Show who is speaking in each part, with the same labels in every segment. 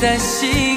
Speaker 1: 在心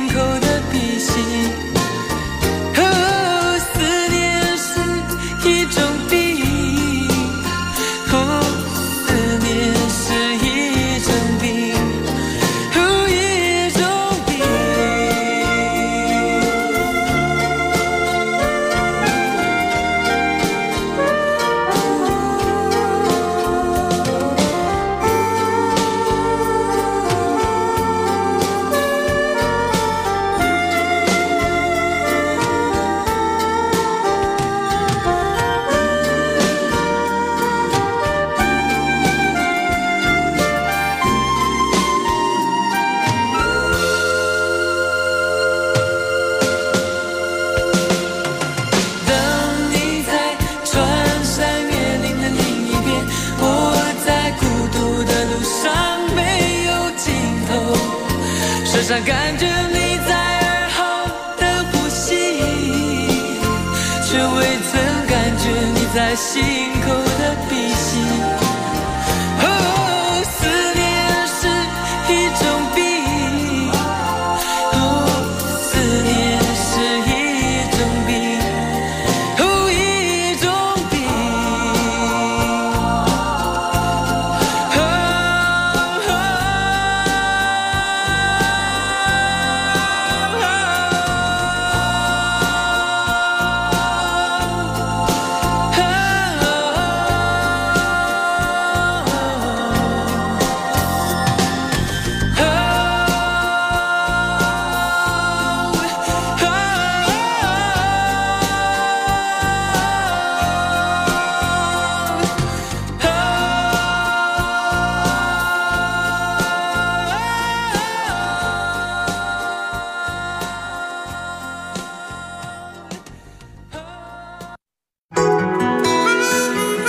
Speaker 1: 感觉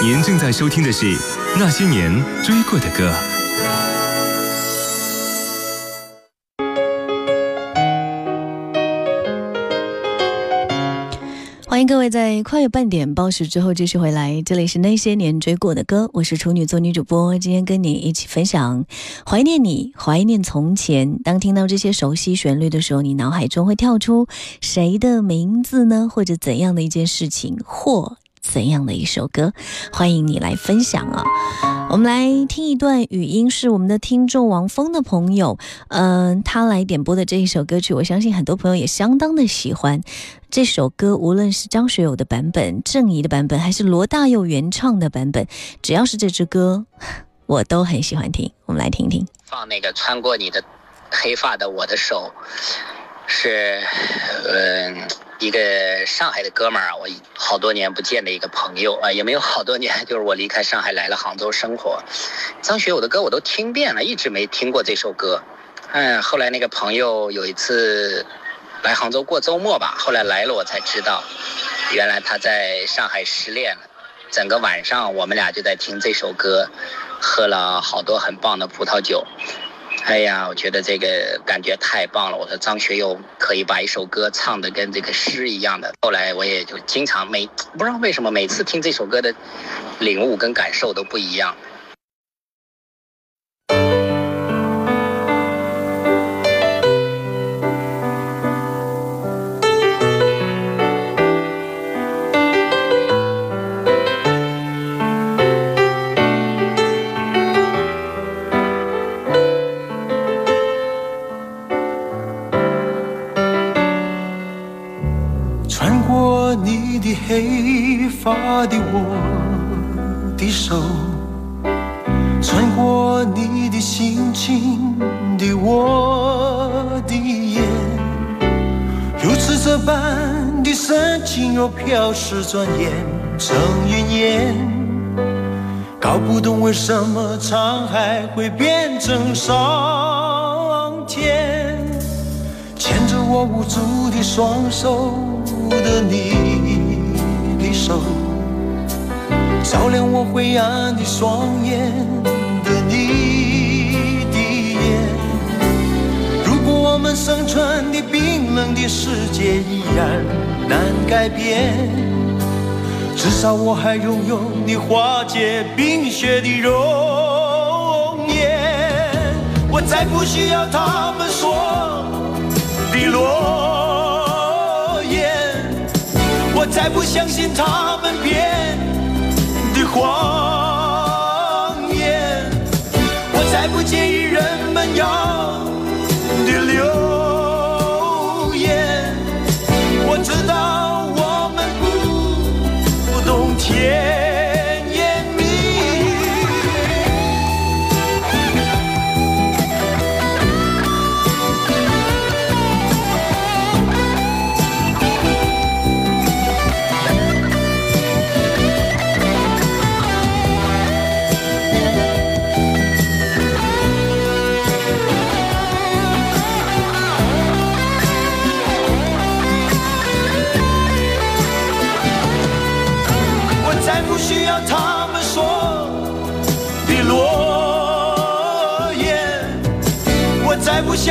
Speaker 1: 您正在收听的是那些年追过的歌。
Speaker 2: 欢迎各位在跨越半点报时之后继续回来，这里是那些年追过的歌，我是处女座女主播，今天跟你一起分享怀念你，怀念从前。当听到这些熟悉旋律的时候，你脑海中会跳出谁的名字呢？或者怎样的一件事情，或？怎样的一首歌？欢迎你来分享啊！我们来听一段语音，是我们的听众王峰的朋友，嗯，他来点播的这一首歌曲，我相信很多朋友也相当的喜欢这首歌。无论是张学友的版本、郑怡的版本，还是罗大佑原唱的版本，只要是这支歌，我都很喜欢听。我们来听听。
Speaker 3: 放那个穿过你的黑发的我的手，是，嗯。一个上海的哥们儿啊，我好多年不见的一个朋友啊，也没有好多年，就是我离开上海来了杭州生活。张学友的歌我都听遍了，一直没听过这首歌。嗯，后来那个朋友有一次来杭州过周末吧，后来来了我才知道，原来他在上海失恋了。整个晚上我们俩就在听这首歌，喝了好多很棒的葡萄酒。哎呀，我觉得这个感觉太棒了！我说张学友可以把一首歌唱的跟这个诗一样的。后来我也就经常每不知道为什么每次听这首歌的领悟跟感受都不一样。
Speaker 4: 黑发的我的手，穿过你的心情的我的眼，如此这般的深情又飘逝，转眼成云烟。搞不懂为什么沧海会变成桑田，牵着我无助的双手的你。的手，照亮我灰暗的双眼的你的眼。如果我们生存的冰冷的世界依然难改变，至少我还拥有你化解冰雪的容颜。我再不需要他们说的落。我再不相信他们编的谎言，我再不介意人们要的流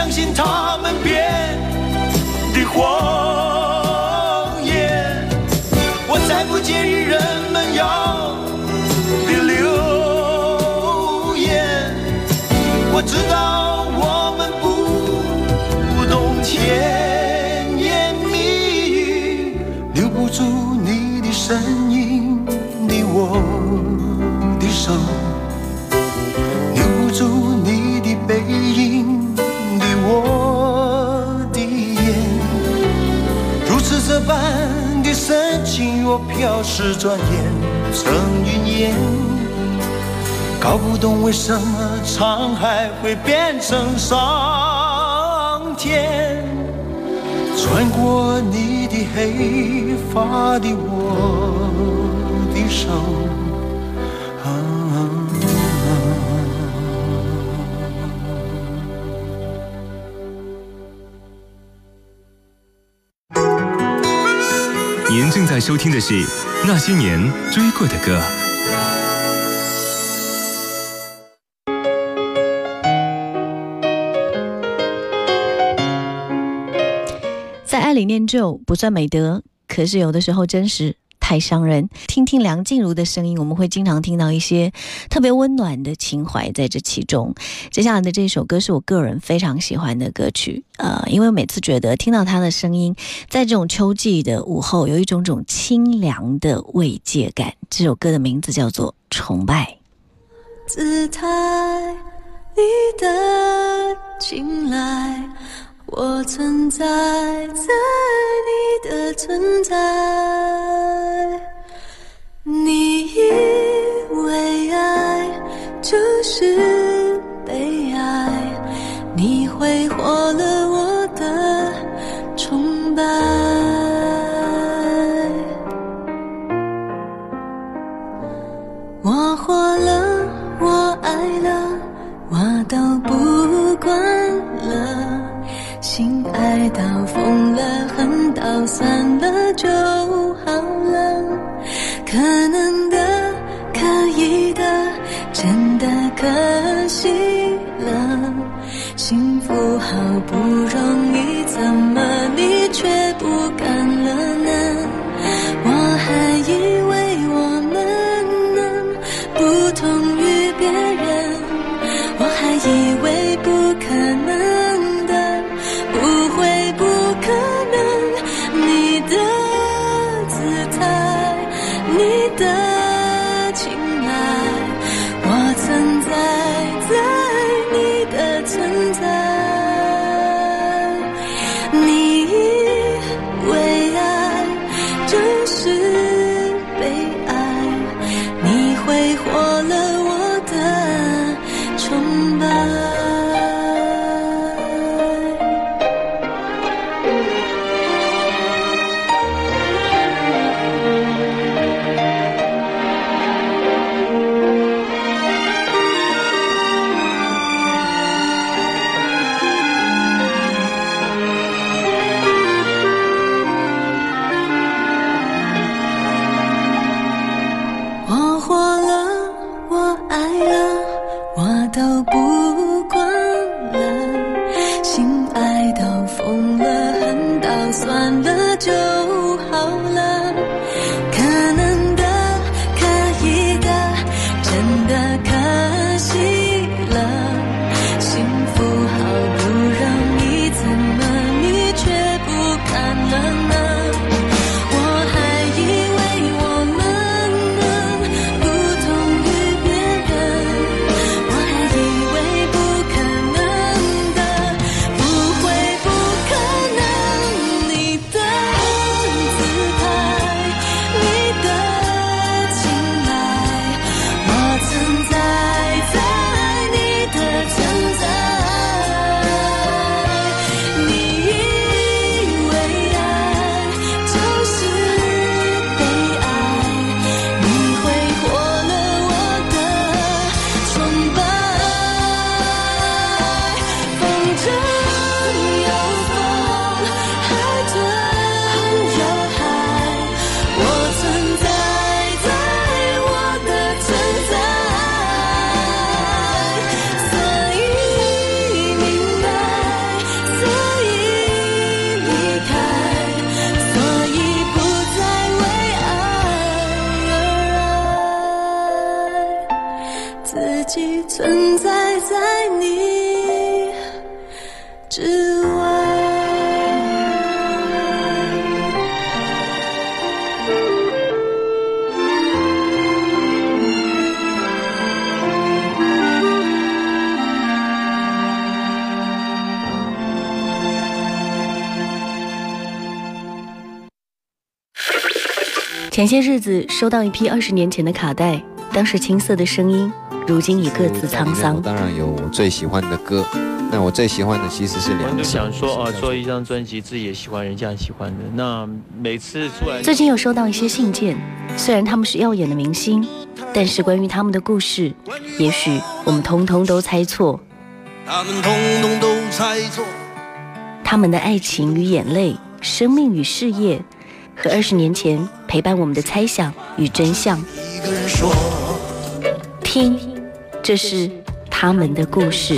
Speaker 4: 相信他们编的谎言，我再不介意人们要的流言。我知道我们不懂甜言蜜语，留不住你的身影你我的手，是，转眼成云烟。搞不懂为什么沧海会变成桑田，穿过你的黑发的我的手。
Speaker 1: 在收听的是那些年追过的歌。
Speaker 2: 在爱里念旧不算美德可是有的时候真实。太伤人。听听梁静茹的声音，我们会经常听到一些特别温暖的情怀在这其中。接下来的这首歌是我个人非常喜欢的歌曲，呃，因为每次觉得听到她的声音，在这种秋季的午后，有一种种清凉的慰藉感。这首歌的名字叫做《崇拜》。
Speaker 5: 姿态你的青睐。我存在在你的存在，
Speaker 2: 前些日子收到一批二十年前的卡带，当时青涩的声音，如今已各自沧桑。
Speaker 6: 当然有我最喜欢的歌，那我最喜欢的其实是两首。
Speaker 7: 想说啊，做一张专辑，自己也喜欢，人家喜欢的。那每次出来，
Speaker 2: 最近有收到一些信件，虽然他们是耀眼的明星，但是关于他们的故事，也许我们通通都猜错。
Speaker 8: 他们通通都猜错。
Speaker 2: 他们的爱情与眼泪，生命与事业。和二十年前陪伴我们的猜想与真相。听这是他们的故事。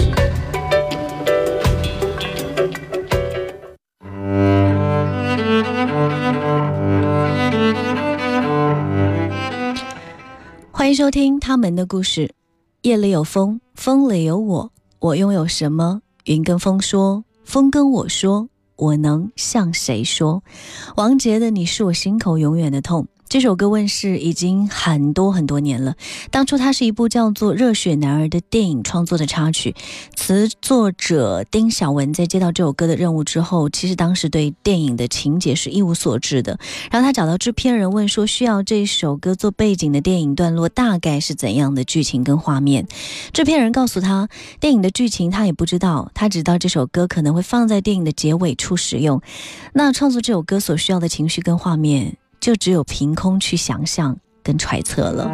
Speaker 2: 欢迎收听他们的故事。夜里有风风里有我我拥有什么？云跟风说风跟我说。我能向谁说？王杰的《你是我心口永远的痛》。这首歌问世已经很多很多年了。当初它是一部叫做《热血男儿》的电影创作的插曲，词作者丁晓文在接到这首歌的任务之后，其实当时对电影的情节是一无所知的。然后他找到制片人问说，需要这首歌做背景的电影段落大概是怎样的剧情跟画面？制片人告诉他，电影的剧情他也不知道，他只知道这首歌可能会放在电影的结尾处使用。那创作这首歌所需要的情绪跟画面。就只有凭空去想象跟揣测了。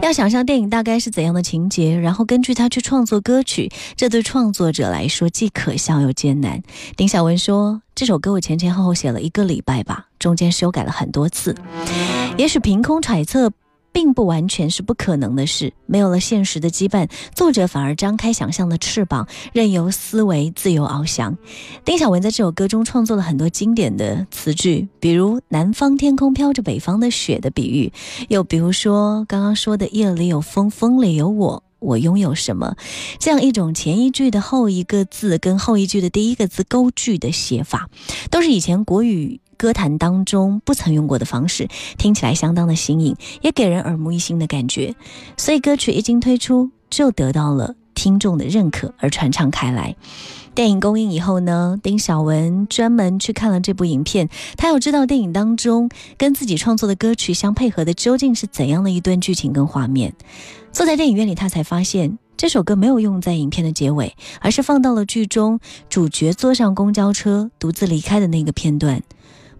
Speaker 2: 要想象电影大概是怎样的情节，然后根据它去创作歌曲，这对创作者来说既可笑又艰难。丁小文说：“这首歌我前前后后写了一个礼拜吧，中间修改了很多次。也许凭空揣测。”并不完全是不可能的事。没有了现实的羁绊，作者反而张开想象的翅膀，任由思维自由翱翔。丁晓文在这首歌中创作了很多经典的词句，比如“南方天空飘着北方的雪”的比喻，又比如说刚刚说的“夜里有风，风里有我，我拥有什么”这样一种前一句的后一个字跟后一句的第一个字勾句的写法，都是以前国语。歌坛当中不曾用过的方式，听起来相当的新颖，也给人耳目一新的感觉。所以歌曲一经推出，就得到了听众的认可而传唱开来。电影公映以后呢，丁晓文专门去看了这部影片，他要知道电影当中跟自己创作的歌曲相配合的究竟是怎样的一段剧情跟画面。坐在电影院里，他才发现这首歌没有用在影片的结尾，而是放到了剧中主角坐上公交车独自离开的那个片段。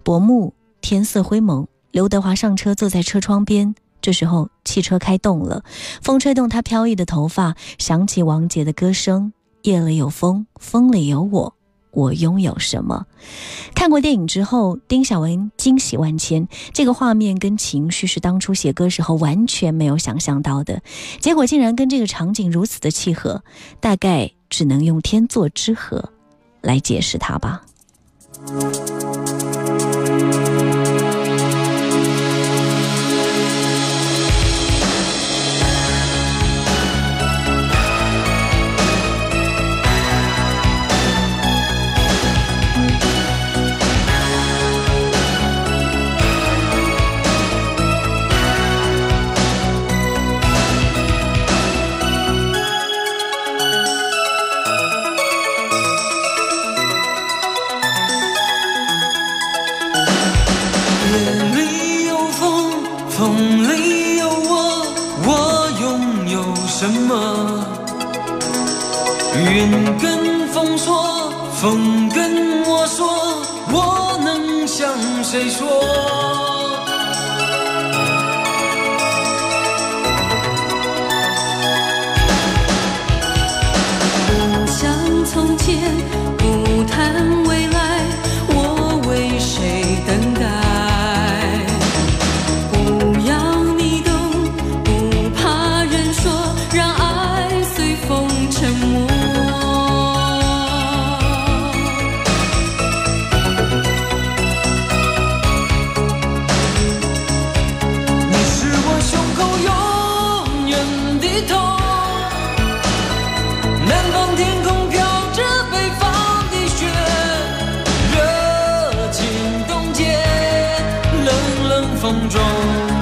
Speaker 2: 薄暮，天色灰蒙。刘德华上车，坐在车窗边。这时候，汽车开动了，风吹动他飘逸的头发，响起王杰的歌声：“夜里有风，风里有我，我拥有什么？”看过电影之后，丁小文惊喜万千。这个画面跟情绪是当初写歌时候完全没有想象到的，结果竟然跟这个场景如此的契合，大概只能用天作之合来解释它吧。
Speaker 8: 风中。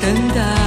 Speaker 8: 等待。